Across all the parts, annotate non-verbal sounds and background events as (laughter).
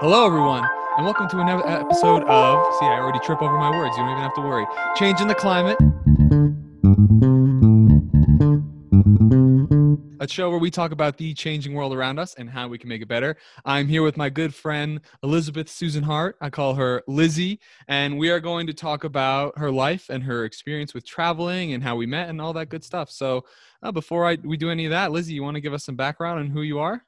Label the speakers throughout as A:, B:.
A: Hello, everyone, and welcome to another episode of. See, I already trip over my words. You don't even have to worry. Changing the climate. A show where we talk about the changing world around us and how we can make it better. I'm here with my good friend Elizabeth Susan Hart. I call her Lizzie, and we are going to talk about her life and her experience with traveling and how we met and all that good stuff. So, uh, before I we do any of that, Lizzie, you want to give us some background on who you are?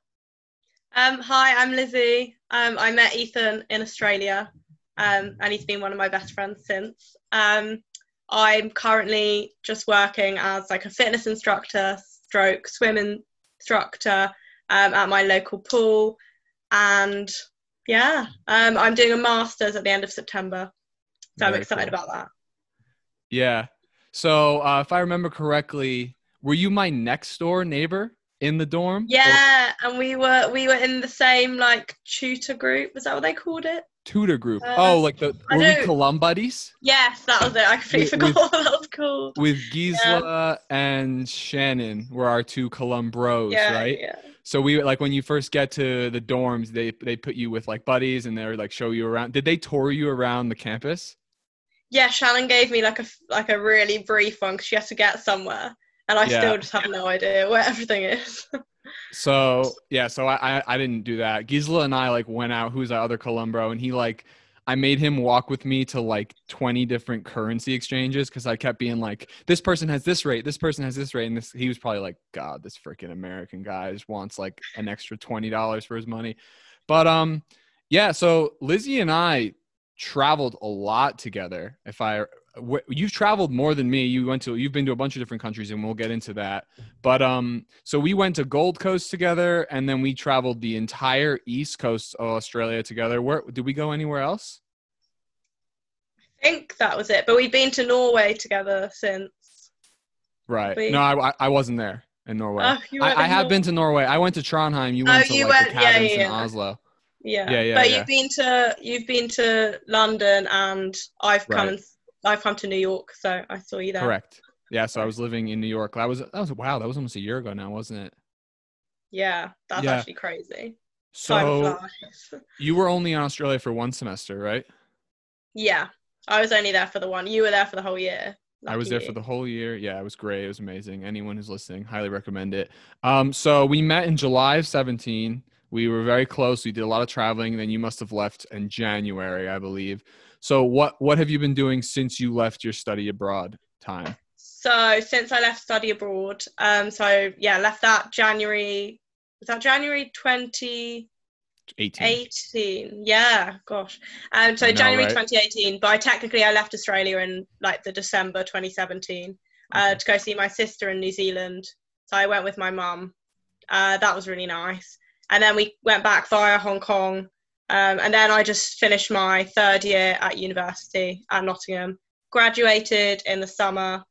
B: Um, hi, I'm Lizzie. Um, I met Ethan in Australia, um, and he's been one of my best friends since. Um, I'm currently just working as like a fitness instructor, stroke swim instructor um, at my local pool, and yeah, um, I'm doing a master's at the end of September, so I'm excited
A: cool.
B: about that.
A: Yeah. So, uh, if I remember correctly, were you my next door neighbor in the dorm? Or
B: Yeah, and we were we were in the same like tutor group. Was that what they called it?
A: tutor group.
B: Uh,
A: oh, like the were we Colum buddies
B: Yes, that was it. I completely
A: With-
B: forgot (laughs)
A: with-
B: that was called.
A: with Gisela and Shannon were our two Colum bros,
B: yeah,
A: right?
B: yeah.
A: So we like when you first get to the dorms, they they put you with like buddies and they're like show you around. Did they tour you around the campus?
B: Yeah, Shannon gave me like a like a really brief one because she has to get somewhere, and I
A: Yeah.
B: still just have no idea where everything is.
A: So yeah, so I, I I didn't do that. Gisela and I like went out. Who's our other Columbro? And he like I made him walk with me to like 20 different currency exchanges because I kept being like, this person has this rate, this person has this rate, and this he was probably like, God, this freaking American guy just wants like an extra twenty dollars for his money. But um, yeah. So Lizzie and I traveled a lot together. If I you've traveled more than me, you went to you've been to a bunch of different countries, and we'll get into that. But um, so we went to Gold Coast together, and then we traveled the entire East Coast of Australia together. Where did we go anywhere else?
B: I think that was it. But we've been to Norway together since.
A: Right.
B: We-
A: No, I, I- wasn't there in Norway.
B: Oh,
A: I, I have
B: Nor-
A: been to Norway. I went to Trondheim. You
B: Oh,
A: went to
B: you
A: like
B: went-
A: the cabins
B: yeah,
A: in
B: yeah.
A: Oslo.
B: Yeah.
A: Yeah, yeah,
B: But
A: yeah.
B: you've been to you've been to London, and I've come and I've come to New York, so I saw you there.
A: Correct. Yeah. So I was living in New York. That was that was wow. That was almost a year ago now, wasn't it?
B: Yeah, that's
A: Yeah.
B: actually crazy.
A: So (laughs) you were only in Australia for one semester, right?
B: yeah, I was only there for the one. You were there for the whole year.
A: I was there
B: you.
A: for the whole year. Yeah, it was great. It was amazing. Anyone who's listening, highly recommend it. Um, so we met in July of 17. We were very close. We did a lot of traveling. Then you must have left in January, I believe. So what what have you been doing since you left your study abroad time?
B: So since I left study abroad, um, so yeah, left that January. Was that January 2018?
A: 18.
B: Yeah, gosh. Um, so
A: know,
B: January
A: right?
B: 2018, but I technically I left Australia in like the December 2017 uh,
A: Okay.
B: to go see my sister in New Zealand. So I went with my mum. Uh, that was really nice. And then we went back via Hong Kong. Um, and then I just finished my third year at university at Nottingham. Graduated in the summer.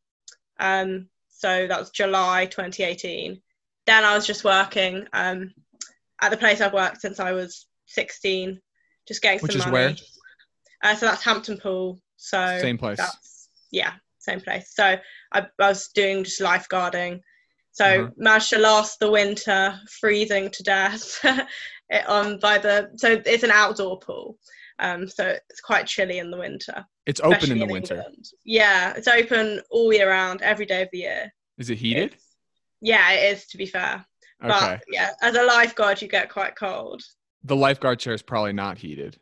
B: Um, so that was July 2018. Then I was just working um, at the place I've worked since I was 16, just getting
A: Which
B: some
A: is
B: money.
A: where?
B: Uh, so that's Hampton Pool. So
A: Same place.
B: that's yeah, same place. So I, I was doing just lifeguarding. So
A: Uh-huh.
B: managed to last the winter, freezing to death. (laughs) it, um, by the so it's an outdoor pool. Um, so it's quite chilly in the winter.
A: It's open in the winter.
B: England. Yeah, it's open all year round, every day of the year.
A: Is it heated?
B: It's- yeah, it is to be fair.
A: Okay.
B: But yeah, as a lifeguard, you get quite cold.
A: the lifeguard chair is probably not heated.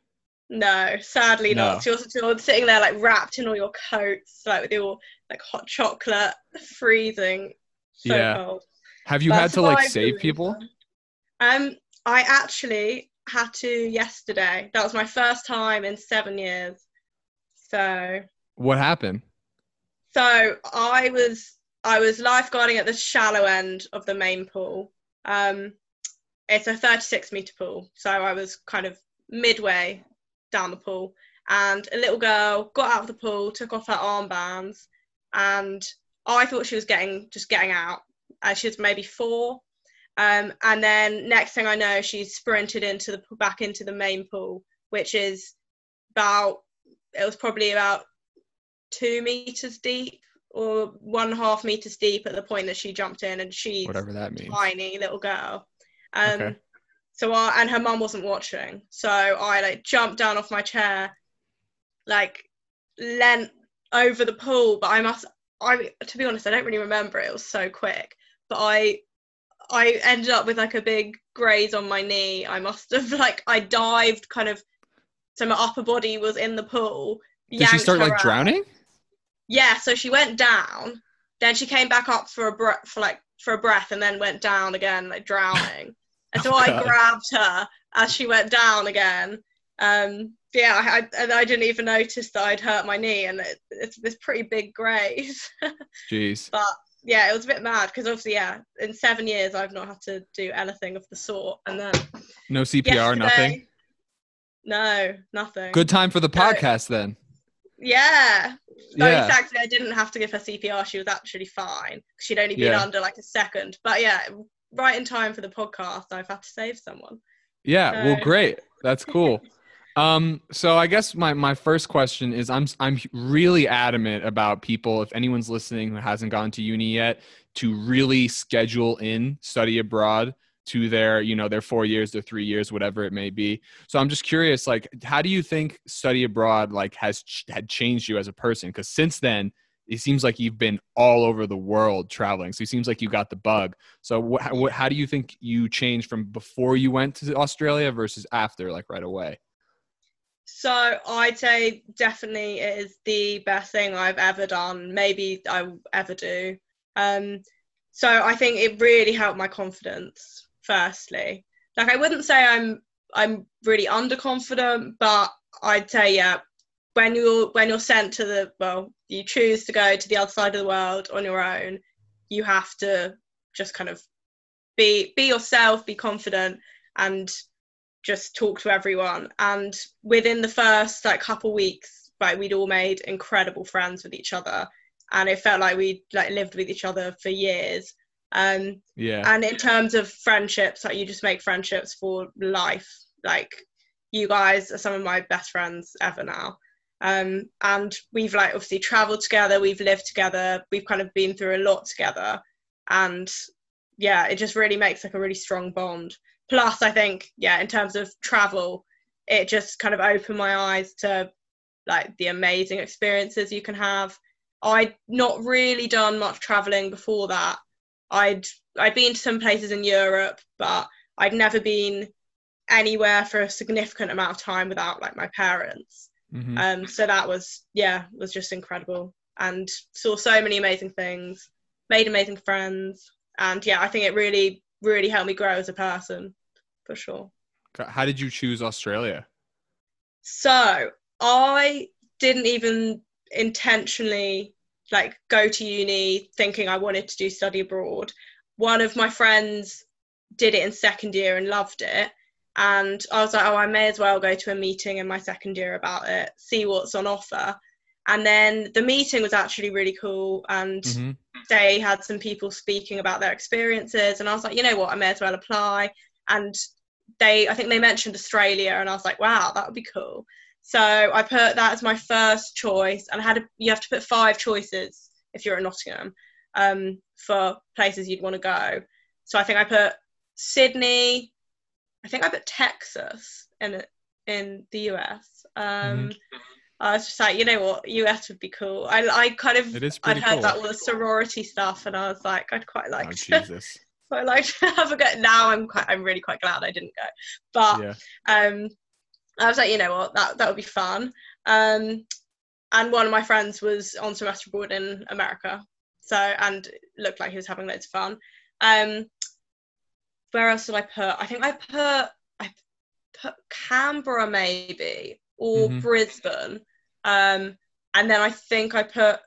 B: No, sadly
A: No.
B: not. So you're, you're sitting there like wrapped in all your coats, like with your like hot chocolate, freezing. So
A: Yeah.
B: cold.
A: Have you
B: But
A: had to like save people?
B: Um, I actually had to yesterday. That was my first time in seven years. So,
A: What happened?
B: so I was I was lifeguarding at the shallow end of the main pool. Um, it's a 36 meter pool, so I was kind of midway down the pool, and a little girl got out of the pool, took off her armbands, and I thought she was getting just getting out. Uh, she was maybe four, um, and then next thing I know, she sprinted into the back into the main pool, which is about it was probably about two meters deep or one and a half meters deep at the point that she jumped in, and she's
A: Whatever that means.
B: tiny little girl. Um,
A: Okay.
B: so I and her mum wasn't watching, so I like jumped down off my chair, like leant over the pool. But I must, I to be honest, I don't really remember it. It was so quick, but I I ended up with like a big graze on my knee. I must have like I dived kind of so my upper body was in the pool.
A: Did she start like
B: out.
A: drowning?
B: Yeah, so she went down, then she came back up for a breath for like for a breath and then went down again, like drowning. (laughs) And so
A: Oh,
B: I grabbed her as she went down again. Um yeah, I, I, and I didn't even notice that I'd hurt my knee, and it, it's this pretty big graze. (laughs)
A: Jeez.
B: but yeah, it was a bit mad because obviously, yeah, in seven years I've not had to do anything of the sort, and then
A: No CPR, nothing.
B: No, nothing.
A: Good time for the
B: No.
A: podcast then.
B: Yeah. No,
A: Yeah.
B: exactly. I didn't have to give her CPR. She was actually fine. She'd only been
A: Yeah.
B: under like a second. But yeah, right in time for the podcast, I've had to save someone.
A: Yeah, well, great. That's cool. Um, so I guess my my first question is I'm I'm really adamant about people if anyone's listening who hasn't gone to uni yet to really schedule in study abroad to their you know their four years their three years whatever it may be. So i'm just curious like how do you think study abroad like has ch- had changed you as a person? Because since then it seems like you've been all over the world traveling so it seems like you got the bug. So wh- how do you think you changed from before you went to australia versus after like right away
B: So I'd say definitely it is the best thing I've ever done. Maybe I will ever do. Um, so I think it really helped my confidence. Firstly, like I wouldn't say I'm I'm really underconfident, but I'd say yeah. When you're when you're sent to the well, you choose to go to the other side of the world on your own. You have to just kind of be be yourself, be confident, and just talk to everyone. And within the first like couple weeks, like we'd all made incredible friends with each other, and it felt like we like lived with each other for years. Um,
A: yeah
B: and in terms of friendships, like you just make friendships for life. Like you guys are some of my best friends ever now. Um, and we've like obviously traveled together, we've lived together, we've kind of been through a lot together, and yeah, it just really makes like a really strong bond. Plus, I think yeah, in terms of travel, it just kind of opened my eyes to like the amazing experiences you can have. I'd not really done much traveling before that. I'd I'd been to some places in Europe, but I'd never been anywhere for a significant amount of time without like my parents.
A: Mhm.
B: Um, so that was yeah, was just incredible, and saw so many amazing things, made amazing friends, and yeah, I think it really really helped me grow as a person, for sure.
A: how did you choose australia
B: So I didn't even intentionally like go to uni thinking I wanted to do study abroad. One of my friends did it in second year and loved it. And I was like, oh, I may as well go to a meeting in my second year about it, see what's on offer. And then the meeting was actually really cool. And
A: Mhm.
B: they had some people speaking about their experiences. And I was like, you know what, I may as well apply. And they, I think they mentioned Australia. And I was like, wow, that would be cool. So I put that as my first choice, and I had a, you have to put five choices if you're at Nottingham um, for places you'd want to go. So I think I put Sydney. I think I put Texas in in the US. Um, I was just like, you know what, US would be cool. I I kind of I'd heard
A: cool.
B: that all the sorority stuff, and I was like, I'd quite like
A: oh,
B: to. (laughs) I like to have a go. Now I'm quite, I'm really quite glad I didn't go. But
A: yeah
B: um, I was like, you know what, that that would be fun. Um, and one of my friends was on semester abroad in America, so and it looked like he was having loads of fun. Um, where else did I put? I think I put I put Canberra maybe or
A: Mhm.
B: Brisbane, um, and then I think I put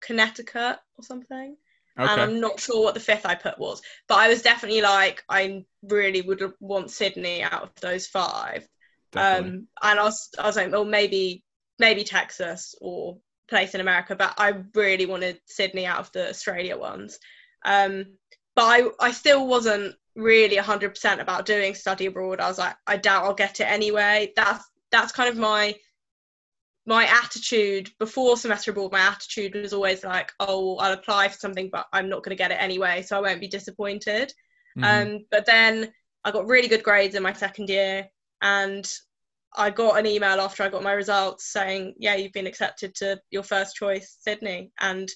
B: Connecticut or something and I'm not sure what the fifth I put was, but I was definitely like, I really would want Sydney out of those five.
A: definitely.
B: Um, and I was, I was like, well, maybe, maybe Texas or place in America, but I really wanted Sydney out of the Australia ones. Um, but I, I still wasn't really 100% about doing study abroad. I was like, I doubt I'll get it anyway. That's, that's kind of my my attitude before semester abroad, my attitude was always like, oh, I'll apply for something, but I'm not going to get it anyway, so I won't be disappointed.
A: Mhm.
B: Um, but then I got really good grades in my second year, and I got an email after I got my results saying, "Yeah, you've been accepted to your first choice, Sydney." And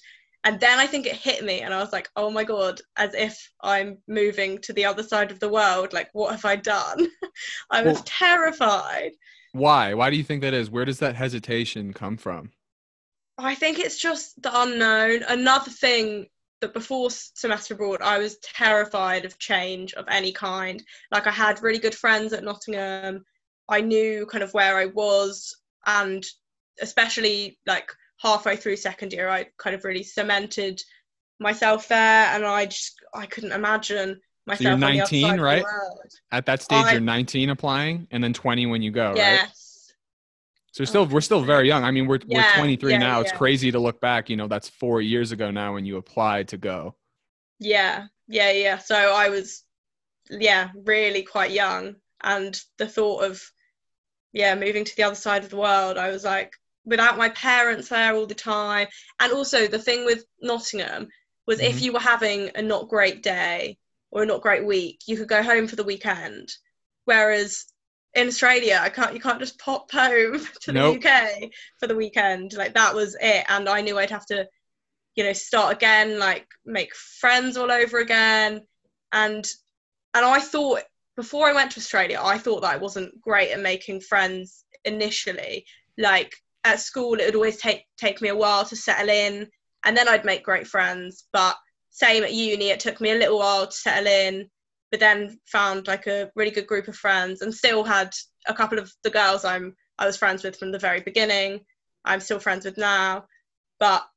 B: and then I think it hit me, and I was like, "Oh my god!" As if I'm moving to the other side of the world. Like, what have I done? (laughs) I was
A: Well-
B: terrified.
A: Why? Why do you think that is? Where does that hesitation come from?
B: I think it's just the unknown. Another thing that before semester abroad, I was terrified of change of any kind. Like I had really good friends at Nottingham. I knew kind of where I was, and especially like halfway through second year, I kind of really cemented myself there, and I just I couldn't imagine myself.
A: you're
B: the other
A: 19,
B: side of the
A: right? At that stage,
B: I-
A: you're 19 applying, and then 20 when you go, right?
B: Yes.
A: So we're still we're still very young. I mean, we're
B: Yeah,
A: we're 23
B: yeah,
A: now. It's
B: yeah.
A: crazy to look back. You know, that's four years ago now when you applied to go.
B: Yeah, yeah, yeah. So I was, yeah, really quite young, and the thought of, yeah, moving to the other side of the world, I was like, without my parents there all the time, and also the thing with Nottingham was if
A: Mhm.
B: you were having a not great day or a not great week, you could go home for the weekend, whereas in Australia, I can't. You can't just pop home (laughs) to
A: Nope.
B: the UK for the weekend. Like that was it, and I knew I'd have to you know start again like make friends all over again and and i thought before i went to australia i thought that i wasn't great at making friends initially like at school it would always take take me a while to settle in and then i'd make great friends but same at uni it took me a little while to settle in but then found like a really good group of friends and still had a couple of the girls i'm i was friends with from the very beginning i'm still friends with now but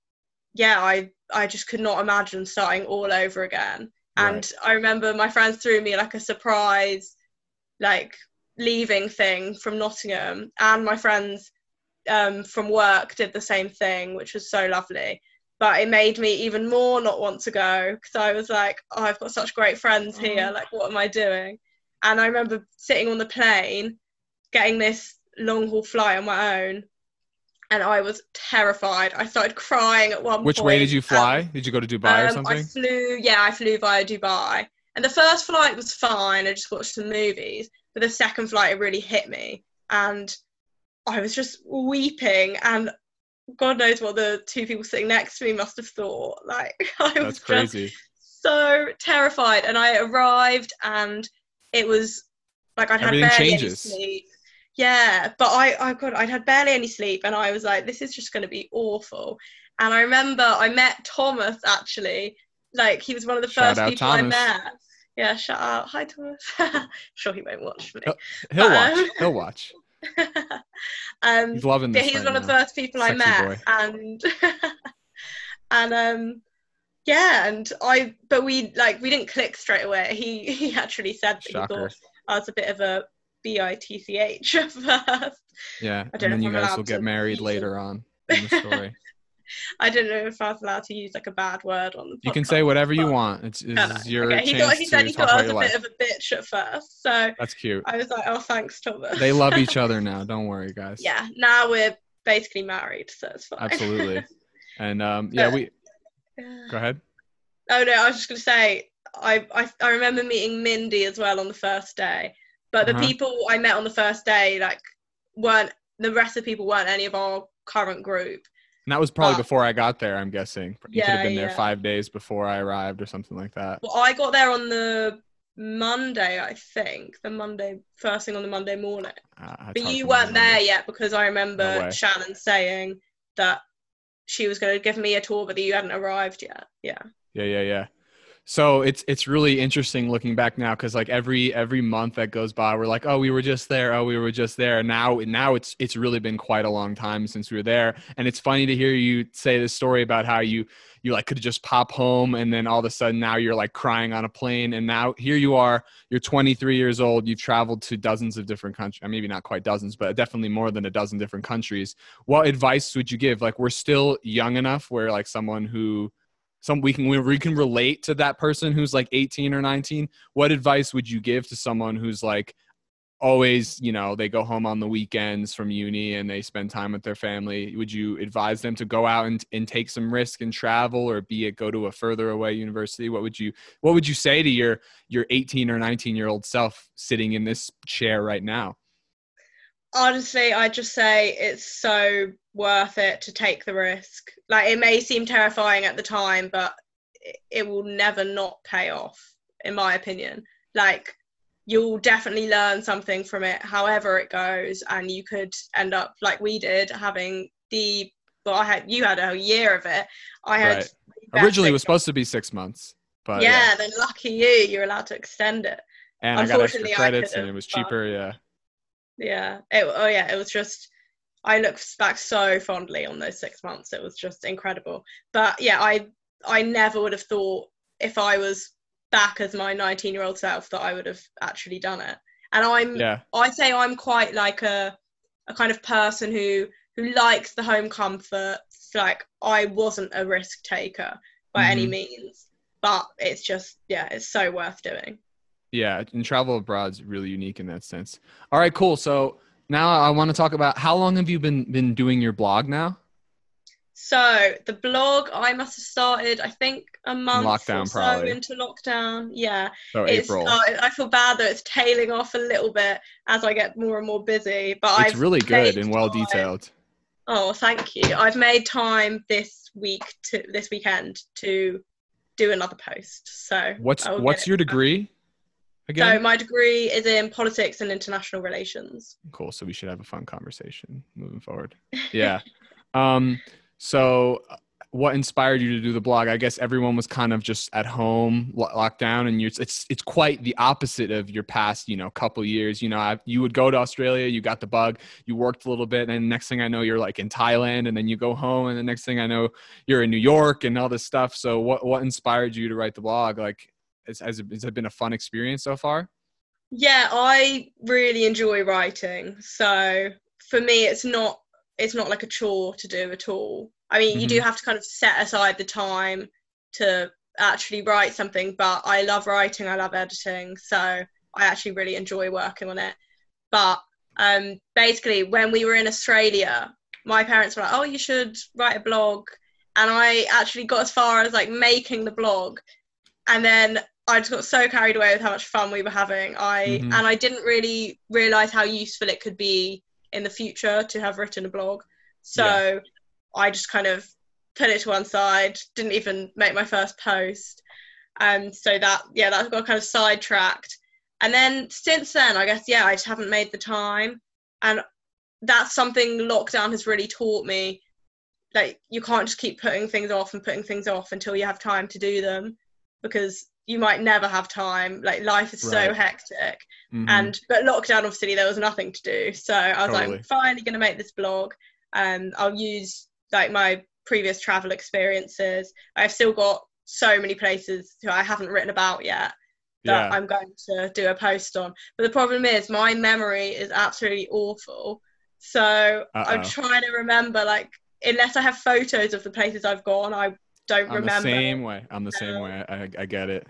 B: yeah, I I just could not imagine starting all over again. And
A: Right.
B: I remember my friends threw me like a surprise, like leaving thing from Nottingham, and my friends um, from work did the same thing, which was so lovely. But it made me even more not want to go because I was like, oh, I've got such great friends here.
A: Oh.
B: Like, what am I doing? And I remember sitting on the plane, getting this long haul flight on my own, and I was terrified. I started crying at one point.
A: Which
B: point.
A: way did you
B: um,
A: fly? did you go to Dubai or
B: um,
A: something?
B: I flew, yeah, I flew via Dubai. And the first flight was fine. I just watched some movies. But the second flight, it really hit me. And I was just weeping. And God knows what the two people sitting next to me must have thought. Like, (laughs) I was
A: That's crazy.
B: so terrified. And I arrived, and it was like I'd had
A: Everything
B: barely
A: changes.
B: any sleep. Yeah, but I, I God, I'd had barely any sleep, and I was like, this is just going to be awful. And I remember I met Thomas actually. Like he was one of the
A: Shout
B: first people I met. Yeah, shout out. Hi Thomas. (laughs) sure he won't watch me.
A: He'll
B: but,
A: watch.
B: um,
A: He'll watch. (laughs)
B: um,
A: He's loving this.
B: he was
A: right
B: one of the first people I met,
A: boy.
B: and (laughs) and um, yeah, and I, but we like we didn't click straight away. He (laughs) he actually said that he thought I was a bit of a bitch at first.
A: Yeah,
B: I
A: and then you guys will get married later on in the story.
B: I don't know if I was allowed to use like a bad word on the.
A: you can say whatever you want. It's, it's your
B: okay, he
A: chance
B: thought he said he thought I was a bit of a bitch at first, so
A: That's cute.
B: I was like, oh, thanks, Thomas.
A: They love each (laughs) other now. Don't worry, guys.
B: yeah, now we're basically married, so it's fine.
A: Absolutely. (laughs) And um, yeah,
B: But-
A: we go ahead.
B: Oh no, I was just gonna say I, I I remember meeting Mindy as well on the first day, but the
A: Uh-huh.
B: people I met on the first day like weren't the rest of the people weren't any of our current group.
A: And that was probably
B: But-
A: before I got there. I'm guessing you could have been there
B: yeah.
A: five days before I arrived or something like that.
B: Well, I got there on the Monday, I think, the Monday first thing on the Monday morning.
A: Uh,
B: But you
A: for me to
B: weren't there yet because I remember
A: way.
B: Shannon saying that she was going to give me a tour, but that you hadn't arrived yet. Yeah.
A: Yeah, yeah, yeah. So it's it's really interesting looking back now because like every every month that goes by, we're like, oh, we were just there. Oh, we were just there. Now now it's it's really been quite a long time since we were there. And it's funny to hear you say this story about how you you like could just pop home and then all of a sudden now you're like crying on a plane and now here you are. You're 23 years old. You've traveled to dozens of different countries. Maybe not quite dozens, but definitely more than a dozen different countries. What advice would you give? Like we're still young enough where like someone who some we can we can relate to that person who's like 18 or 19 what advice would you give to someone who's like always, you know, they go home on the weekends from uni and they spend time with their family. Would you advise them to go out and, and take some risk and travel or be it go to a further away university? What would you what would you say to your your 18 or 19 year old self sitting in this chair right now?
B: Honestly, I just say it's so worth it to take the risk. Like it may seem terrifying at the time, but it will never not pay off, in my opinion. Like you'll definitely learn something from it, however it goes, and you could end up like we did, having the. Well, I had you had a year of it. I had
A: right. originally it was supposed to be six months, but
B: yeah, yeah, then lucky you, you're allowed to extend it.
A: And I got extra credits, and it was cheaper. Yeah.
B: Yeah. It, oh yeah. It was just. I look back so fondly on those six months. It was just incredible. But yeah, I I never would have thought if I was back as my 19 year old self that I would have actually done it. And I'm yeah. I say I'm quite like a a kind of person who who likes the home comfort. Like I wasn't a risk taker by mm-hmm. any means, but it's just yeah, it's so worth doing.
A: Yeah, and travel abroad is really unique in that sense. All right, cool. So now I want to talk about how long have you been been doing your blog now?
B: So the blog I must have started, I think, a month lockdown, or so probably. into lockdown. Yeah,
A: so it's, April. Uh,
B: I feel bad that it's tailing off a little bit as I get more and more busy. But
A: it's
B: I've
A: really good and well detailed.
B: Oh, thank you. I've made time this week to this weekend to do another post. So
A: what's what's your degree? Again?
B: So my degree is in politics and international relations.
A: Cool. So we should have a fun conversation moving forward. Yeah. (laughs) um so, uh, what inspired you to do the blog? I guess everyone was kind of just at home, locked down, and you're, it's it's quite the opposite of your past, you know, couple years. You know, I, you would go to Australia, you got the bug, you worked a little bit, and next thing I know, you're like in Thailand, and then you go home, and the next thing I know, you're in New York and all this stuff. So, what what inspired you to write the blog? Like, has, has it, has it been a fun experience so far?
B: Yeah, I really enjoy writing. So for me, it's not it's not like a chore to do at all. I mean, mm-hmm. you do mm-hmm. have to kind of set aside the time to actually write something, but I love writing, I love editing, so I actually really enjoy working on it. But um, basically, when we were in Australia, my parents were like, "Oh, you should write a blog," and I actually got as far as like making the blog, and then I just got so carried away with how much fun we were having. I mm-hmm. and I didn't really realize how useful it could be in the future to have written a blog. So yeah. I just kind of put it to one side, didn't even make my first post. Um, so that, yeah, that got kind of sidetracked. And then since then, I guess, yeah, I just haven't made the time. And that's something lockdown has really taught me. Like, you can't just keep putting things off and putting things off until you have time to do them because you might never have time like life is right. so hectic mm-hmm. and but lockdown obviously there was nothing to do so i was totally. like finally going to make this blog and i'll use like my previous travel experiences i've still got so many places who i haven't written about yet that yeah. i'm going to do a post on but the problem is my memory is absolutely awful so Uh-oh. i'm trying to remember like unless i have photos of the places i've gone i don't
A: I'm
B: remember.
A: the same way. I'm the same way. I, I get it.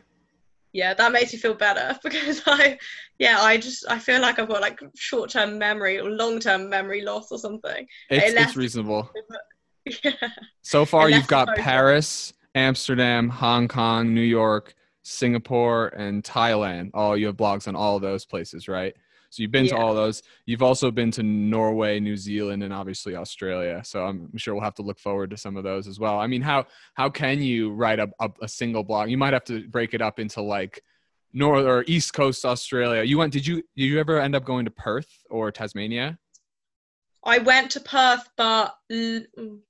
B: Yeah, that makes me feel better (laughs) because I, yeah, I just I feel like I've got like short term memory or long term memory loss or something.
A: It's, it's reasonable. (laughs) yeah. So far, you've got Paris, Amsterdam, Hong Kong, New York, Singapore, and Thailand. All you have blogs on all those places, right? So you've been yeah. to all those. You've also been to Norway, New Zealand, and obviously Australia. So I'm sure we'll have to look forward to some of those as well. I mean, how how can you write a, a, a single blog? You might have to break it up into like North or East Coast Australia. You went? Did you did you ever end up going to Perth or Tasmania?
B: I went to Perth, but 20,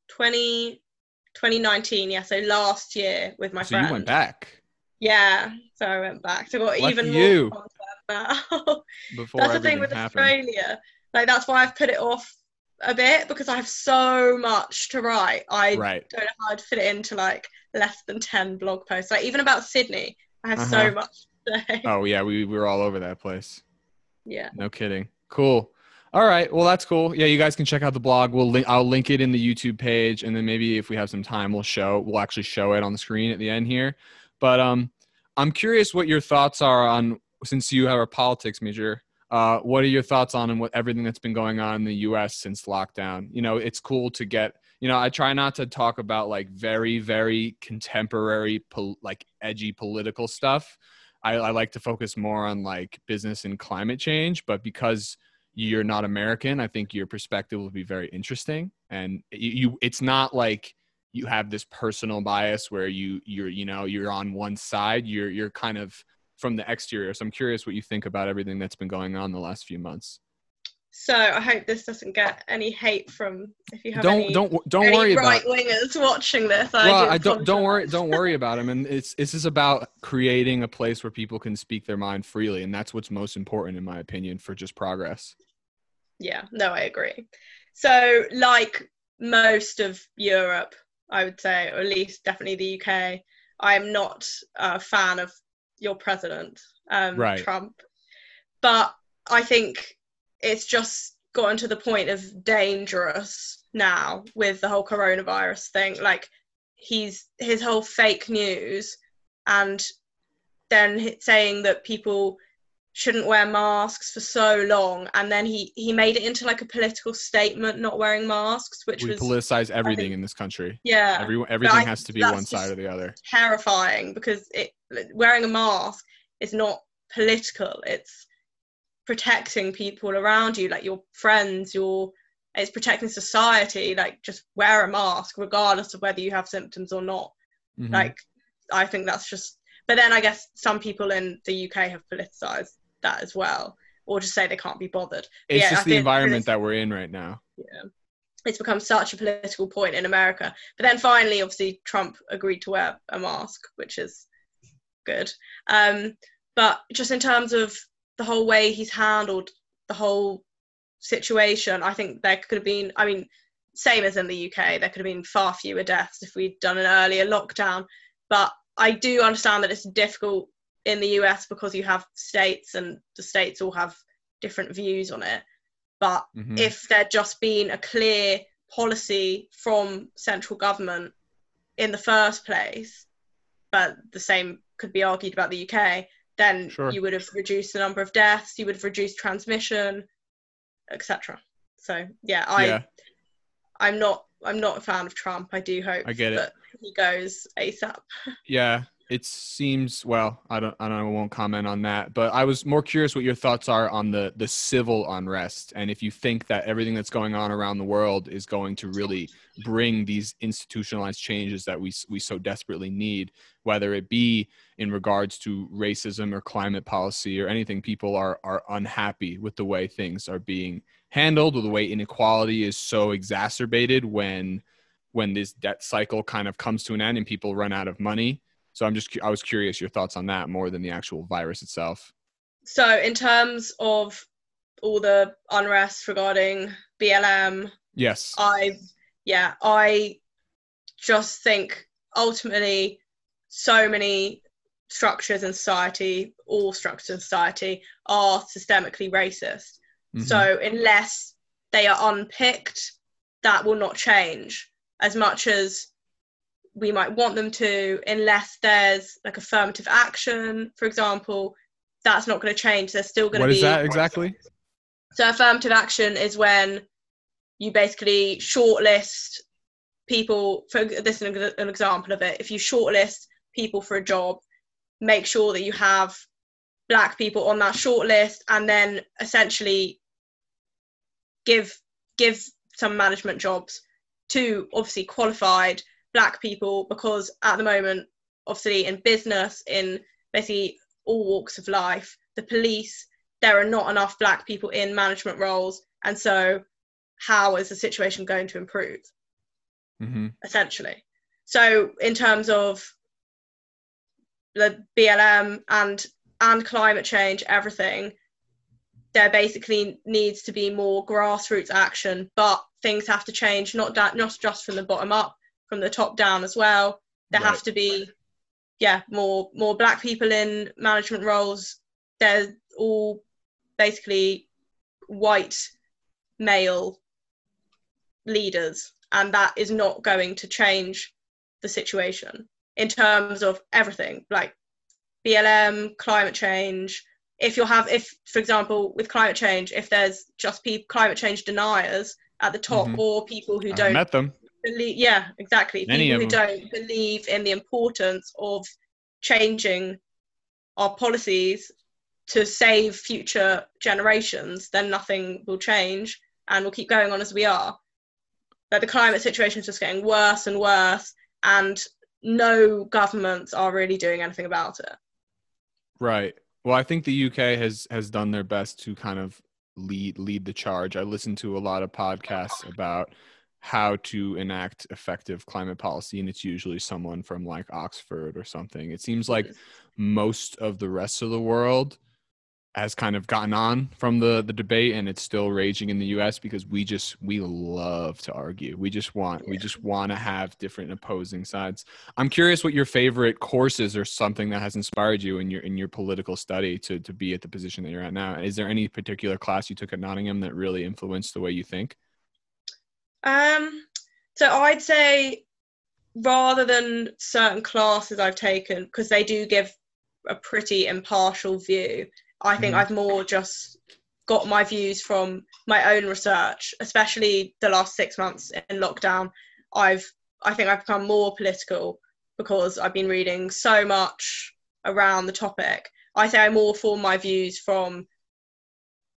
B: 2019, yeah, so last year with my
A: so
B: friend.
A: you went back.
B: Yeah, so I went back. So I got
A: Lucky
B: even
A: you.
B: Now. (laughs) Before that's the thing with happened. Australia. Like that's why I've put it off a bit because I have so much to write. I
A: right.
B: don't know how I'd fit it into like less than ten blog posts. Like even about Sydney, I have uh-huh. so much to say. (laughs)
A: Oh yeah, we, we were all over that place.
B: Yeah.
A: No kidding. Cool. All right. Well, that's cool. Yeah, you guys can check out the blog. We'll link. I'll link it in the YouTube page, and then maybe if we have some time, we'll show. We'll actually show it on the screen at the end here. But um, I'm curious what your thoughts are on since you have a politics major Uh, what are your thoughts on and what everything that's been going on in the U.S. since lockdown? You know, it's cool to get. You know, I try not to talk about like very, very contemporary, pol- like edgy political stuff. I, I like to focus more on like business and climate change, but because you're not American, I think your perspective will be very interesting. And you, you it's not like you have this personal bias where you you're you know you're on one side. You're you're kind of from the exterior. So I'm curious what you think about everything that's been going on the last few months.
B: So I hope this doesn't get any hate from if you have
A: don't
B: any,
A: don't don't
B: any
A: worry
B: right wingers watching this.
A: Well,
B: I,
A: I don't don't worry don't worry about (laughs) them. And it's this is about creating a place where people can speak their mind freely, and that's what's most important, in my opinion, for just progress.
B: Yeah, no, I agree. So, like most of Europe, I would say, or at least definitely the UK, I am not a fan of your president, um,
A: Right.
B: Trump. But I think it's just gotten to the point of dangerous now with the whole coronavirus thing. Like, he's his whole fake news and then saying that people shouldn't wear masks for so long and then he he made it into like a political statement not wearing masks which
A: We
B: was
A: politicize everything
B: think-
A: in this country.
B: yeah
A: Every, everything has to be one side or the other.
B: terrifying because it wearing a mask is not political. It's protecting people around you like your friends your it's protecting society like just wear a mask regardless of whether you have symptoms or not.
A: Mhm.
B: like i think that's just but then i guess some people in the uk have politicized that as well or just say they can't be bothered.
A: It's
B: yeah, I
A: just the environment that we're in right now. Yeah.
B: It's become such a political point in america. But then finally obviously trump agreed to wear a mask which is good. Um but just in terms of the whole way he's handled the whole situation i think there could have been i mean same as in the uk there could have been far fewer deaths if we'd done an earlier lockdown. But i do understand that it's difficult in the us because you have states and the states all have different views on it. But
A: Mhm.
B: if there'd just been a clear policy from central government in the first place, but the same could be argued about the UK, then
A: Sure.
B: you would have reduced the number of deaths, you would have reduced transmission, etc. So yeah, I
A: yeah,
B: I'm not I'm not a fan of Trump. I do hope
A: I get it.
B: he goes ASAP.
A: yeah. It seems well. I don't. I don't. I won't comment on that. But I was more curious what your thoughts are on the the civil unrest, and if you think that everything that's going on around the world is going to really bring these institutionalized changes that we we so desperately need, whether it be in regards to racism or climate policy or anything. People are are unhappy with the way things are being handled, or the way inequality is so exacerbated when when this debt cycle kind of comes to an end and people run out of money. So I'm just I was curious your thoughts on that more than the actual virus itself.
B: So in terms of all the unrest regarding BLM,
A: Yes.
B: I yeah, I just think ultimately so many structures in society, all structures in society are systemically racist.
A: Mhm.
B: So unless they are unpicked, that will not change as much as we might want them to, unless there's like affirmative action, for example, that's not going to change. There's still going to be
A: is that exactly?
B: so affirmative action is when you basically shortlist people. For this is an, an example of it. If you shortlist people for a job, make sure that you have black people on that shortlist, and then essentially give give some management jobs to obviously qualified black people because at the moment, obviously in business, in basically all walks of life, the police there are not enough black people in management roles. And so how is the situation going to improve?
A: Mm-hmm.
B: essentially. So in terms of the blm and and climate change everything there basically needs to be more grassroots action but things have to change not that not just from the bottom up from the top down as well there
A: Right.
B: have to be yeah more more black people in management roles they're all basically white male leaders and that is not going to change the situation in terms of everything like blm climate change if you'll have if for example with climate change if there's just people climate change deniers at the top
A: Mhm.
B: or people who
A: I
B: don't
A: met them.
B: Believe yeah exactly
A: Many
B: people who don't believe in the importance of changing our policies to save future generations then nothing will change and we'll keep going on as we are but the climate situation is just getting worse and worse and no governments are really doing anything about it
A: Right. Well, I think the UK has has done their best to kind of lead lead the charge. I listen to a lot of podcasts about how to enact effective climate policy and it's usually someone from like Oxford or something. It seems like most of the rest of the world has kind of gotten on from the the debate and it's still raging in the US because we just we love to argue. We just want we just want to have different opposing sides. I'm curious what your favorite courses or something that has inspired you in your in your political study to to be at the position that you're at now. Is there any particular class you took at Nottingham that really influenced the way you think?
B: Um, so I'd say rather than certain classes I've taken, because they do give a pretty impartial view, I think
A: Mhm.
B: I've more just got my views from my own research, especially the last six months in lockdown. I've I think I've become more political because I've been reading so much around the topic. I say I more form my views from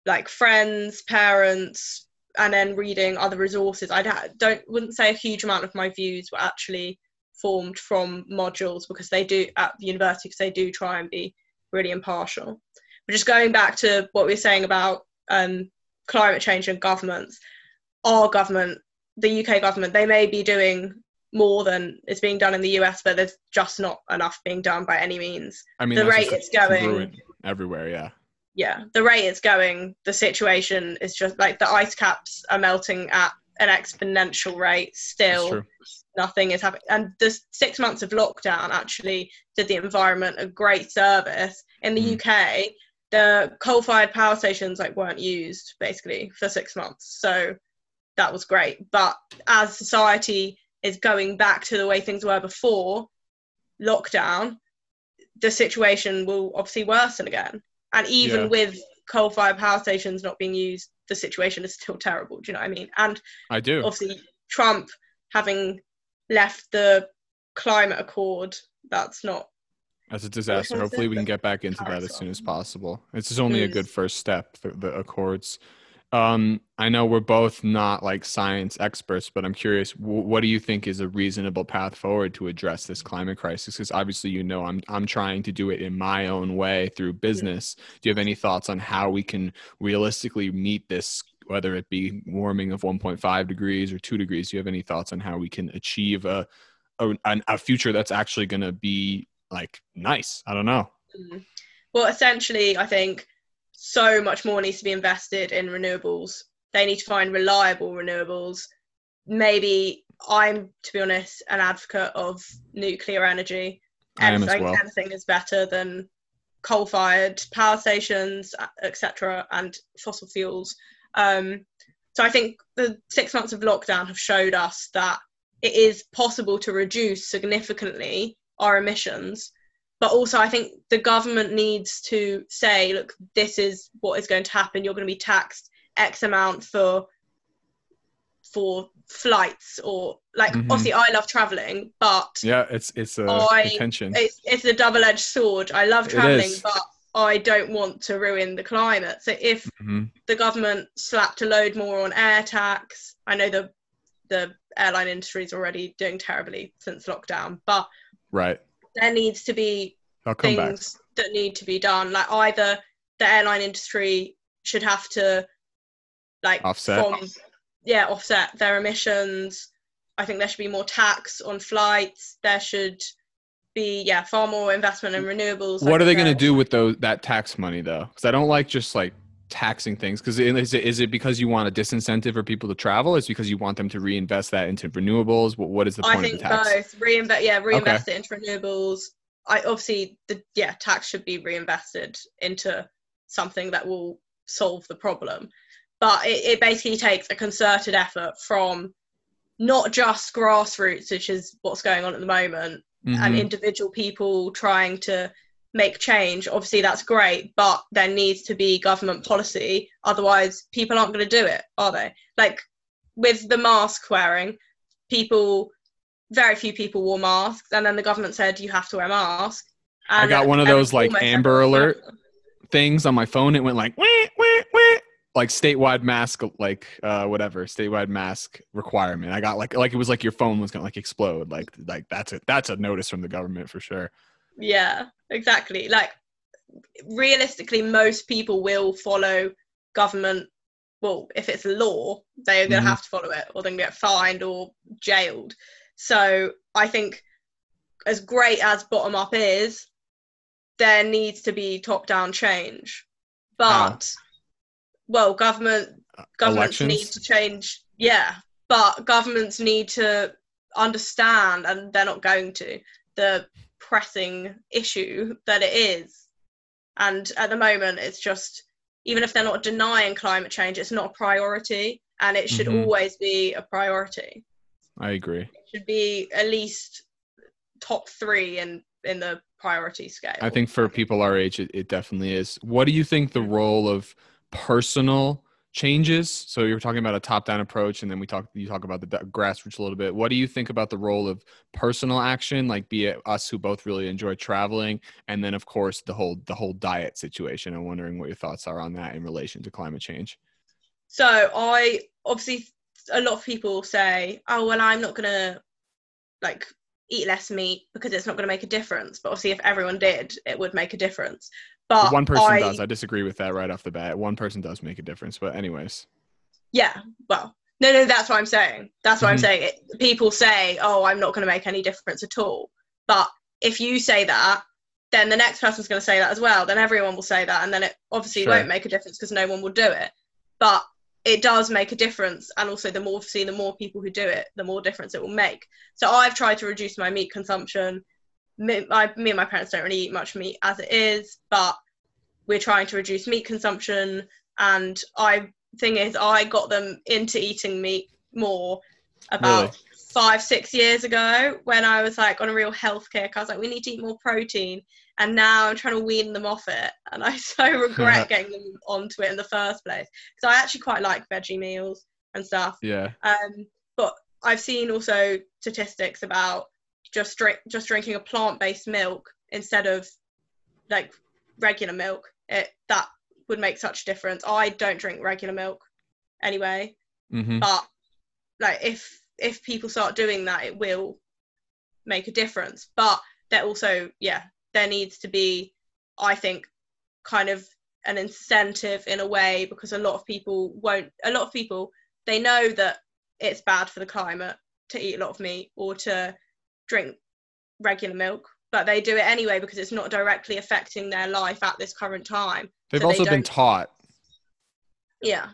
B: like friends, parents, and then reading other resources. I don't wouldn't say a huge amount of my views were actually formed from modules because they do at the university because they do try and be really impartial. But just going back to what we were saying about um, climate change and governments, our government, the UK government, they may be doing more than is being done in the US, but there's just not enough being done by any means.
A: I mean,
B: The rate it's going-
A: everywhere, yeah.
B: Yeah, the rate it's going, the situation is just like the ice caps are melting at an exponential rate. Still, nothing is happening. And the six months of lockdown actually did the environment a great service. In the
A: Mm.
B: UK, the coal-fired power stations like weren't used basically for six months, so that was great. But as society is going back to the way things were before lockdown, the situation will obviously worsen again. And even
A: Yeah.
B: with coal-fired power stations not being used, the situation is still terrible. Do you know what I mean? And
A: I do.
B: obviously Trump having left the climate accord, that's not
A: That's a disaster. Hopefully, we can get back into that as soon as possible. This is only a mm. good first step. The, the accords. Um, I know we're both not like science experts, but I'm curious. W- what do you think is a reasonable path forward to address this climate crisis? Because obviously, you know, I'm I'm trying to do it in my own way through business. Do you have any thoughts on how we can realistically meet this? Whether it be warming of 1.5 degrees or two degrees, do you have any thoughts on how we can achieve a a, a future that's actually going to be like nice? I don't know.
B: Mm. Well, essentially, I think so much more needs to be invested in renewables. They need to find reliable renewables. Maybe I'm, to be honest, an advocate of nuclear energy.
A: I am as
B: Anything,
A: well.
B: anything is better than coal-fired power stations, etc., and fossil fuels. Um, so I think the six months of lockdown have showed us that it is possible to reduce significantly our emissions but also i think the government needs to say look this is what is going to happen you're going to be taxed x amount for for flights or like
A: Mhm.
B: obviously i love traveling but
A: Yeah, it's it's a
B: I-
A: attention.
B: it's, it's a double-edged sword i love traveling but i don't want to ruin the climate so if
A: Mhm.
B: the government slapped a load more on air tax. I know the the airline industry is already doing terribly since lockdown, but
A: Right.
B: There needs to be
A: I'll back.
B: things that need to be done. Like either the airline industry should have to like
A: Offset.
B: from yeah offset their emissions. I think there should be more tax on flights. There should be yeah far more investment in renewables.
A: What
B: like
A: are they going to do with those that tax money though? Because I don't like just like taxing things. Because is it is it because you want a disincentive for people to travel? Is it because you want them to reinvest that into renewables? What what is the
B: I
A: point of the tax?
B: both reinvest. Yeah, reinvest it into renewables. I obviously the yeah tax should be reinvested into something that will solve the problem, but it, it basically takes a concerted effort from not just grassroots, which is what's going on at the moment, and
A: Mhm.
B: individual people trying to make change, obviously that's great, but there needs to be government policy. Otherwise, people aren't going to do it, are they? Like with the mask wearing, people, very few people wore masks, and then the government said you have to wear a mask.
A: I got one of those like Amber Alert things on my phone. It went like wah, wah, wah, like statewide mask, like uh, whatever statewide mask requirement. I got like like it was like your phone was gonna like explode. Like like that's it. That's a notice from the government for sure.
B: Yeah, exactly. Like realistically, most people will follow government. Well, if it's a law, they are going to mm-hmm. have to follow it, or they can get fined or jailed. So I think, as great as bottom up is, there needs to be top down change. But well, government uh, governments Elections? need to change. Yeah, but governments need to understand, and they're not going to the pressing issue that it is. And at the moment, it's just even if they're not denying climate change, it's not a priority, and it should mm-hmm. always be a priority.
A: I agree.
B: It should be at least top three in in the priority scale.
A: I think for people our age, it, it definitely is. What do you think the role of personal changes? So you're talking about a top-down approach, and then we talk. You talk about the grassroots a little bit. What do you think about the role of personal action, like be it us who both really enjoy traveling, and then of course the whole the whole diet situation? I'm wondering what your thoughts are on that in relation to climate change.
B: So I obviously a lot of people say, "Oh well, I'm not gonna like eat less meat because it's not going to make a difference. But obviously, if everyone did, it would make a difference. But
A: one person I, does. I disagree with that right off the bat. One person does make a difference. But anyways.
B: Yeah. Well, no, no, that's what I'm saying. That's what mm-hmm. I'm saying. It, people say, "Oh, I'm not going to make any difference at all." But if you say that, then the next person's going to say that as well. Then everyone will say that, and then it obviously sure. won't make a difference because no one will do it. But it does make a difference and also the more see the more people who do it the more difference it will make so i've tried to reduce my meat consumption me, me and my parents don't really eat much meat as it is but we're trying to reduce meat consumption and i thing is i got them into eating meat more about really? five six years ago when i was like on a real health kick i was like we need to eat more protein and now I'm trying to wean them off it, and I (laughs) so regret (laughs) getting them onto it in the first place because I actually quite like veggie meals and stuff.
A: Yeah.
B: Um, but I've seen also statistics about just drink just drinking a plant-based milk instead of like regular milk. It that would make such a difference. I don't drink regular milk anyway, mm-hmm. but like if if people start doing that, it will make a difference. But they're also yeah there needs to be, I think, kind of an incentive in a way because a lot of people won't, a lot of people, they know that it's bad for the climate to eat a lot of meat or to drink regular milk, but they do it anyway because it's not directly affecting their life at this current time.
A: They've so also they been taught.
B: Yeah.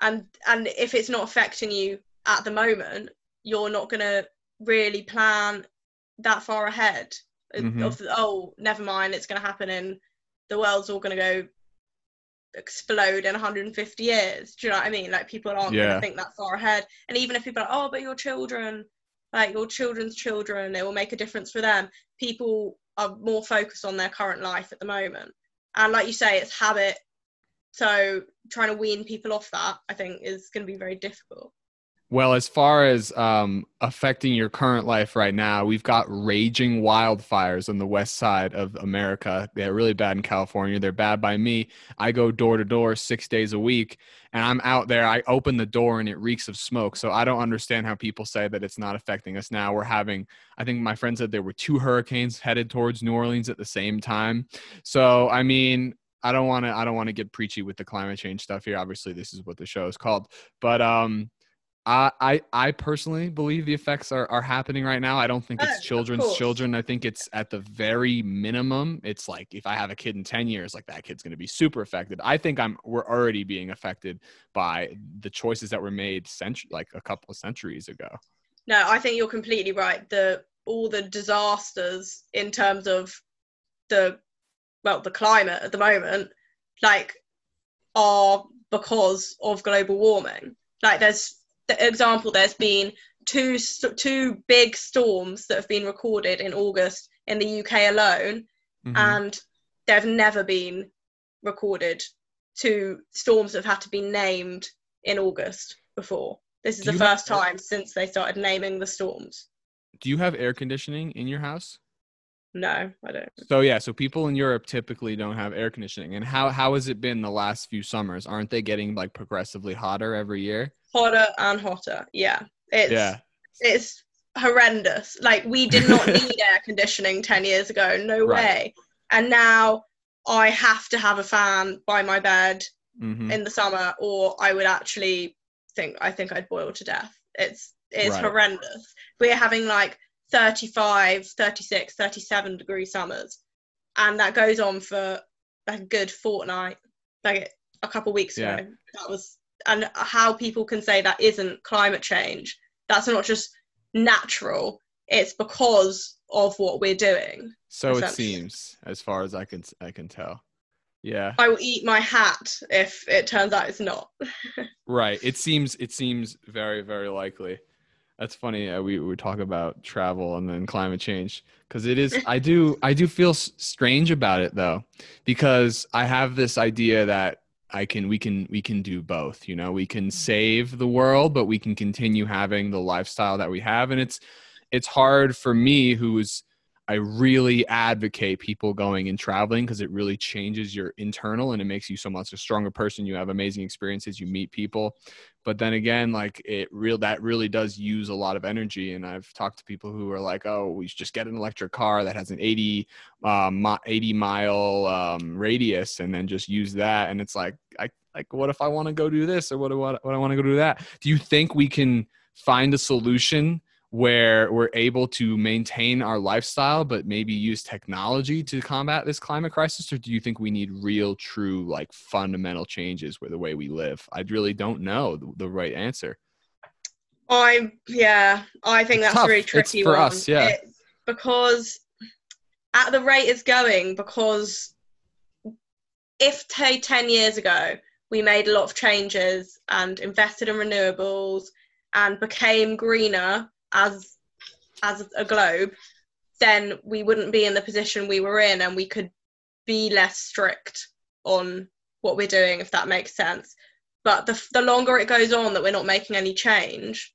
B: And and if it's not affecting you at the moment, you're not going to really plan that far ahead mm-hmm. of oh never mind it's going to happen and the world's all going to go explode in 150 years do you know what i mean like people aren't yeah. going to think that far ahead and even if people are oh but your children like your children's children it will make a difference for them. People are more focused on their current life at the moment. And like you say it's habit. So trying to wean people off that i think is going to be very difficult
A: well, as far as um, affecting your current life right now, we've got raging wildfires on the west side of America. They're really bad in California. They're bad by me. I go door to door six days a week, and I'm out there. I open the door and it reeks of smoke. So I don't understand how people say that it's not affecting us now. We're having, I think my friend said there were two hurricanes headed towards New Orleans at the same time. So, I mean, I don't want to I don't want to get preachy with the climate change stuff here. Obviously, this is what the show is called. But um I, I personally believe the effects are, are happening right now. I don't think it's children's children. I think it's at the very minimum. It's like if I have a kid in 10 years, like that kid's going to be super affected. I think I'm we're already being affected by the choices that were made century like a couple of centuries ago.
B: No, I think you're completely right. The all the disasters in terms of the well, the climate at the moment, like are because of global warming. Like there's example, there's been two two big storms that have been recorded in August in the UK alone,
A: Mhm.
B: and there have never been recorded two storms that have had to be named in August before. This is
A: Do
B: the
A: you have-
B: first time since they started naming the storms.
A: Do you have air conditioning in your house?
B: No, I don't.
A: So yeah, so people in Europe typically don't have air conditioning. And how how has it been the last few summers? Aren't they getting like progressively hotter every year?
B: Hotter and hotter. Yeah. It's
A: yeah.
B: it's horrendous. Like we did not (laughs) need air conditioning 10 years ago. No
A: Right.
B: way. And now I have to have a fan by my bed
A: hmm
B: in the summer or I would actually think I think I'd boil to death. It's it's
A: Right.
B: horrendous. We're having like 35, 36, 37 degree summers and that goes on for like a good fortnight like a couple weeks
A: Yeah.
B: ago. That was and how people can say that isn't climate change. That's not just natural. It's because of what we're doing.
A: So it seems, as far as I can I can tell. Yeah.
B: I will eat my hat if it turns out it's not. (laughs)
A: Right. It seems it seems very very likely. That's funny. Uh, we we talk about travel and then climate change because it is. (laughs) I do I do feel s- strange about it though, because I have this idea that I can we can we can do both. You know, we can save the world, but we can continue having the lifestyle that we have, and it's it's hard for me who's I really advocate people going and traveling because it really changes your internal and it makes you so much a stronger person. You have amazing experiences, you meet people. But then again, like it real that really does use a lot of energy. And I've talked to people who are like, oh, we just get an electric car that has an 80, um, 80 mile um, radius and then just use that. And it's like, I like, what if I want to go do this or what do what I want to go do that? Do you think we can find a solution where we're able to maintain our lifestyle but maybe use technology to combat this climate crisis or do you think we need real true like fundamental changes with the way we live i really don't know the, the right answer
B: I yeah, I think
A: It's
B: that's
A: tough.
B: a really
A: It's
B: tricky
A: for
B: one.
A: us, yeah.
B: It- because at the rate it's going, because if say ten years ago we made a lot of changes and invested in renewables and became greener as as a globe, then we wouldn't be in the position we were in and we could be less strict on what we're doing if that makes sense. But the the longer it goes on that we're not making any change,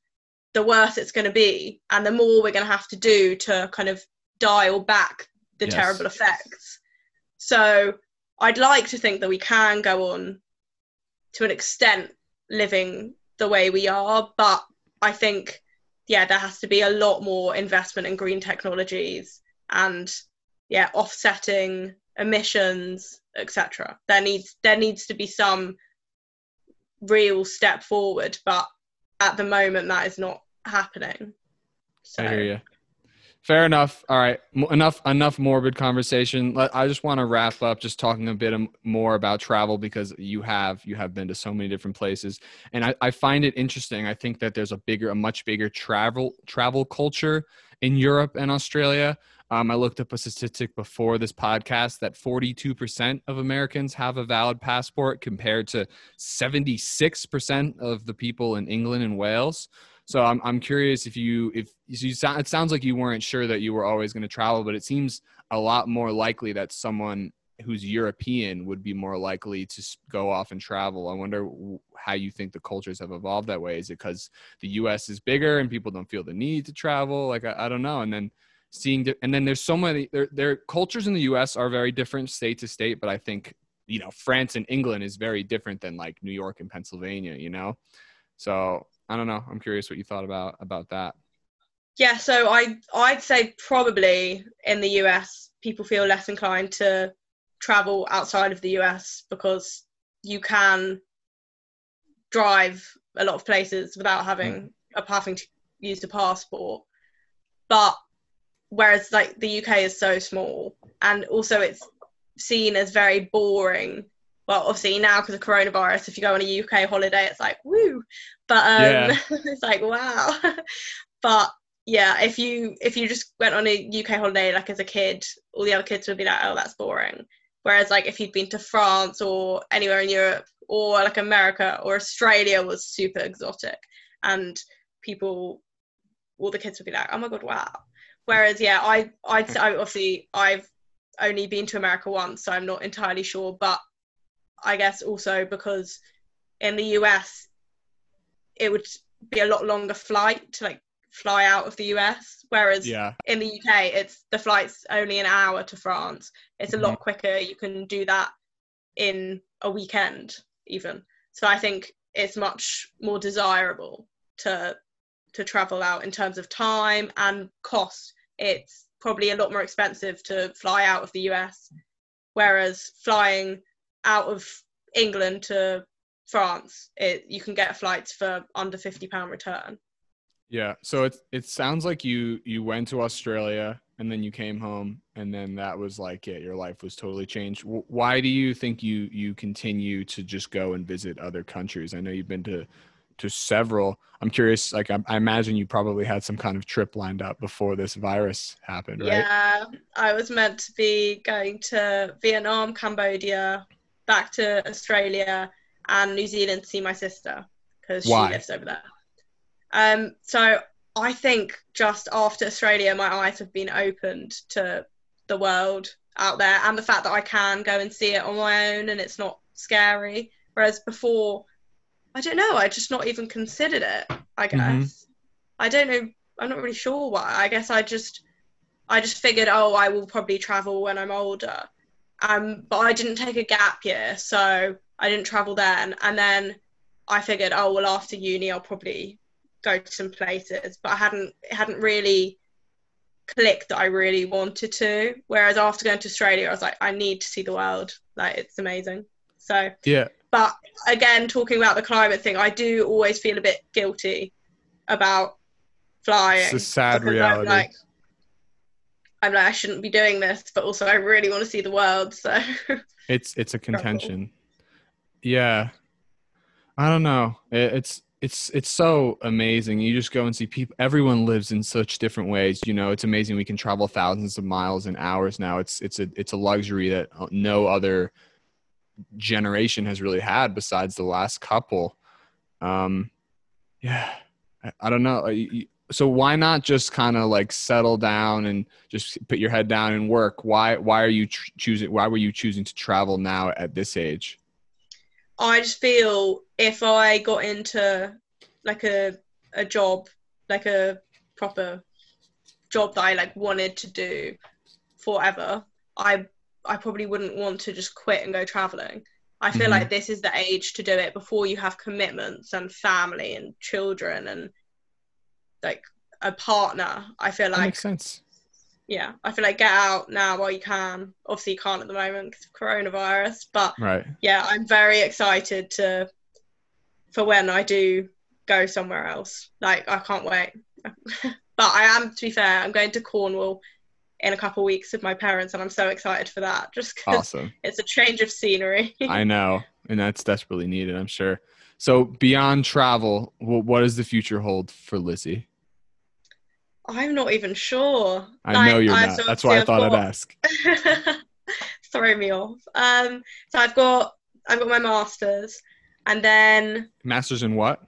B: the worse it's going to be and the more we're going to have to do to kind of dial back the
A: Yes.
B: terrible effects so i'd like to think that we can go on to an extent living the way we are but i think yeah there has to be a lot more investment in green technologies and yeah offsetting emissions etc there needs there needs to be some real step forward but at the moment that is not happening. So
A: i hear you fair enough. All right. Enough enough morbid conversation. I just want to wrap up just talking a bit more about travel because you have you have been to so many different places. And I, I find it interesting. I think that there's a bigger a much bigger travel travel culture in europe and australia. Um, i looked up a statistic before this podcast that 42% of americans have a valid passport compared to 76% of the people in england and wales so I'm, I'm curious if you if you sound it sounds like you weren't sure that you were always going to travel but it seems a lot more likely that someone who's European would be more likely to go off and travel. I wonder how you think the cultures have evolved that way. Is it because the U.S. is bigger and people don't feel the need to travel? Like I, I don't know. And then seeing di- and then there's so many their their cultures in the U.S. are very different state to state. But I think you know France and England is very different than like New York and Pennsylvania. You know, so I don't know. I'm curious what you thought about about that.
B: yeah, so I I'd say probably in the US people feel less inclined to travel outside of the US because you can drive a lot of places without having mm. a having to use a passport. But whereas like the UK is so small and also it's seen as very boring. Well, obviously now because of coronavirus, if you go on a UK holiday, it's like woo, but um,
A: Yeah. (laughs)
B: it's like wow. (laughs) but yeah, if you if you just went on a UK holiday like as a kid, all the other kids would be like, oh, that's boring. Whereas like if you'd been to France or anywhere in Europe or like America or Australia was super exotic, and people, all the kids would be like, oh my god, wow. Whereas yeah, I I'd say I obviously I've only been to America once, so I'm not entirely sure. But I guess also because in the US, it would be a lot longer flight to like fly out of the US, whereas
A: Yeah.
B: in the UK, it's the flight's only an hour to France. It's a lot mm-hmm. quicker. You can do that in a weekend, even. So I think it's much more desirable to to travel out in terms of time and cost. It's probably a lot more expensive to fly out of the US, whereas flying out of England to France, it you can get flights for under fifty pound return.
A: Yeah. So it it sounds like you you went to Australia and then you came home and then that was like it. Your life was totally changed. W- Why do you think you you continue to just go and visit other countries? I know you've been to to several. I'm curious. Like I, I imagine you probably had some kind of trip lined up before this virus happened, right?
B: Yeah, I was meant to be going to Vietnam, Cambodia, back to Australia and New Zealand to see my sister because she lives over there. Um, so I think just after Australia, my eyes have been opened to the world out there and the fact that I can go and see it on my own and it's not scary. Whereas before, I don't know, I just not even considered it. I guess
A: Mhm.
B: I don't know. I'm not really sure why. I guess I just I just figured, oh, I will probably travel when I'm older. Um, but I didn't take a gap year, so I didn't travel then. And then I figured, oh well, after uni, I'll probably go to some places. But I hadn't it hadn't really clicked that I really wanted to. Whereas after going to Australia, I was like, I need to see the world. Like it's amazing. So
A: Yeah.
B: but again, talking about the climate thing, I do always feel a bit guilty about flying.
A: It's a sad reality.
B: I'm like, I'm like, I shouldn't be doing this, but also I really want to see the world. So (laughs)
A: It's it's a contention. Yeah. I don't know. It, it's it's it's so amazing. You just go and see people everyone lives in such different ways. You know, it's amazing we can travel thousands of miles in hours now. It's it's a it's a luxury that uh, no other generation has really had besides the last couple. Um yeah. I, I don't know. You- So why not just kind of like settle down and just put your head down and work? Why why are you tr- choosing why were you choosing to travel now at this age?
B: I just feel if I got into like a a job, like a proper job that I like wanted to do forever, I I probably wouldn't want to just quit and go traveling. I feel
A: Mhm.
B: like this is the age to do it before you have commitments and family and children and like a partner. I feel
A: That
B: like
A: makes sense.
B: yeah, I feel like get out now while you can. Obviously, you can't at the moment because of coronavirus, but
A: Right.
B: yeah, I'm very excited to for when I do go somewhere else. Like I can't wait. (laughs) but I am, to be fair, I'm going to Cornwall in a couple of weeks with my parents, and I'm so excited for that. (laughs) Just because
A: Awesome.
B: it's a change of scenery. (laughs)
A: I know, and that's desperately needed, I'm sure. So beyond travel, wh- what does the future hold for Lizzie?
B: I'm not even sure.
A: I know you're
B: I've
A: not. That's why I thought I'd ask. (laughs)
B: throw me off. Um, so I've got I've got my masters, and then
A: Masters in what?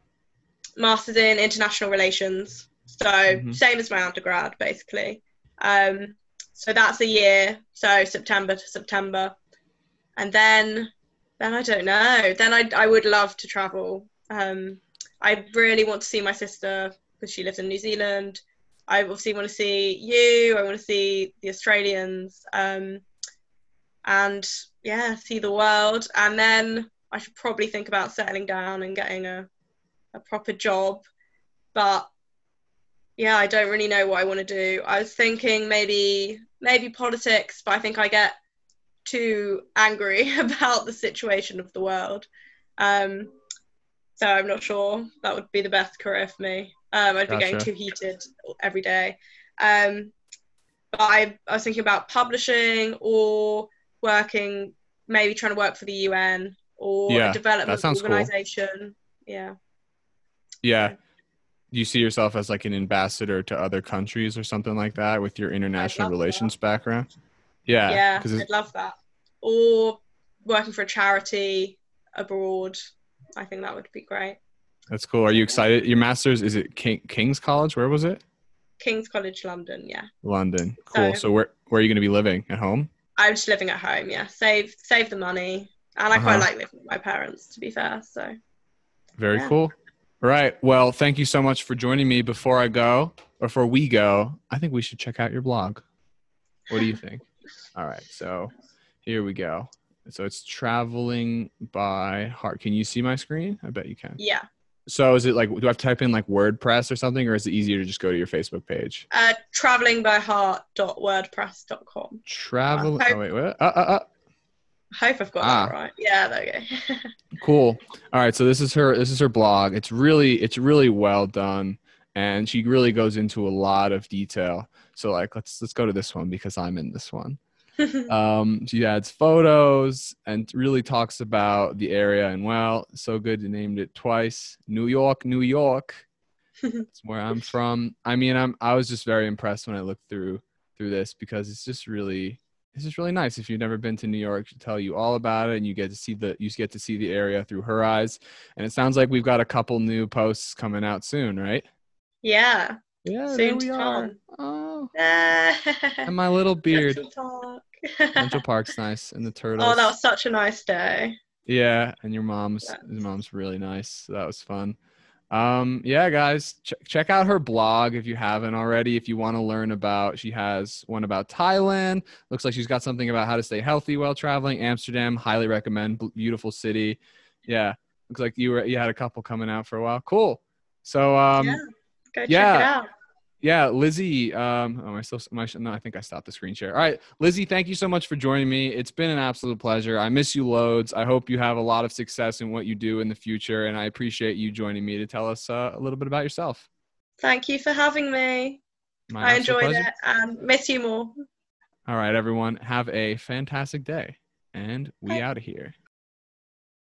B: masters in international relations. So
A: Mhm.
B: same as my undergrad, basically. Um, so that's a year. So September to September, and then then I don't know. Then I I would love to travel. Um, I really want to see my sister because she lives in New Zealand. I obviously want to see you. I want to see the Australians. Um, and yeah, see the world. And then I should probably think about settling down and getting a a proper job. But yeah, I don't really know what I want to do. I was thinking maybe maybe politics, but I think I get too angry (laughs) about the situation of the world. Um, so I'm not sure that would be the best career for me. Um, I'd be getting too heated every day. Um, but I, I was thinking about publishing or working, maybe trying to work for the UN or
A: Yeah,
B: a development
A: that cool.
B: organization. Yeah.
A: Yeah. You see yourself as like an ambassador to other countries or something like that with your international
B: love that.
A: relations background? Yeah.
B: yeah, I'd love that. Or working for a charity abroad. I think that would be great.
A: That's cool. Are you excited? Your master's is it King, King's College? Where was it?
B: King's College London, yeah.
A: London. Cool.
B: So-
A: So where where are you going to be living? At home?
B: I'm just living at home. Yeah, save save the money, and I quite
A: Uh-huh.
B: like living with my parents. To be fair, so
A: Very
B: Yeah.
A: cool. All right. Well, thank you so much for joining me. Before I go, or before we go, I think we should check out your blog. What do you think? (laughs) All right. So here we go. So it's traveling by heart. Can you see my screen? I bet you can.
B: yeah.
A: So is it like, do I have to type in like WordPress or something, or is it easier to just go to your Facebook page?
B: Uh, travelingbyheart.wordpress.com.
A: Travel.
B: I
A: Oh, wait, what? Uh, uh, uh.
B: I hope I've got
A: Ah.
B: that right. Yeah, there you go. (laughs)
A: Cool. All right. So this is her. This is her blog. It's really, it's really well done, and she really goes into a lot of detail. So like, let's let's go to this one because I'm in this one. (laughs) Um, she adds photos and really talks about the area and well, so good you named it twice. New York, New York. (laughs) It's where I'm from. I mean, I'm I was just very impressed when I looked through through this because it's just really it's just really nice. If you've never been to New York, she'll tell you all about it and you get to see the you get to see the area through her eyes. And it sounds like we've got a couple new posts coming out soon, right?
B: yeah.
A: Yeah,
B: Soon
A: there we
B: to
A: are.
B: come.
A: Oh,
B: and (laughs)
A: and my little beard. (laughs) Central Park's nice and the turtles.
B: oh, that was such a nice day.
A: Yeah, and your mom's
B: Yeah.
A: your mom's really nice. So that was fun. Um, yeah, guys, ch- check out her blog if you haven't already. If you want to learn about, she has one about Thailand. Looks like she's got something about how to stay healthy while traveling. Amsterdam, highly recommend. Beautiful city. Yeah, looks like you were you had a couple coming out for a while. Cool. So um,
B: yeah. Go check
A: yeah.
B: it out.
A: yeah, Lizzie. Um, oh, am I still? Am I, no, I think I stopped the screen share. All right, Lizzie, thank you so much for joining me. It's been an absolute pleasure. I miss you loads. I hope you have a lot of success in what you do in the future, and I appreciate you joining me to tell us uh, a little bit about yourself.
B: Thank you for having me.
A: My
B: I enjoyed
A: pleasure.
B: it and miss you more.
A: All right, everyone, have a fantastic day, and we
B: Bye.
A: out of here.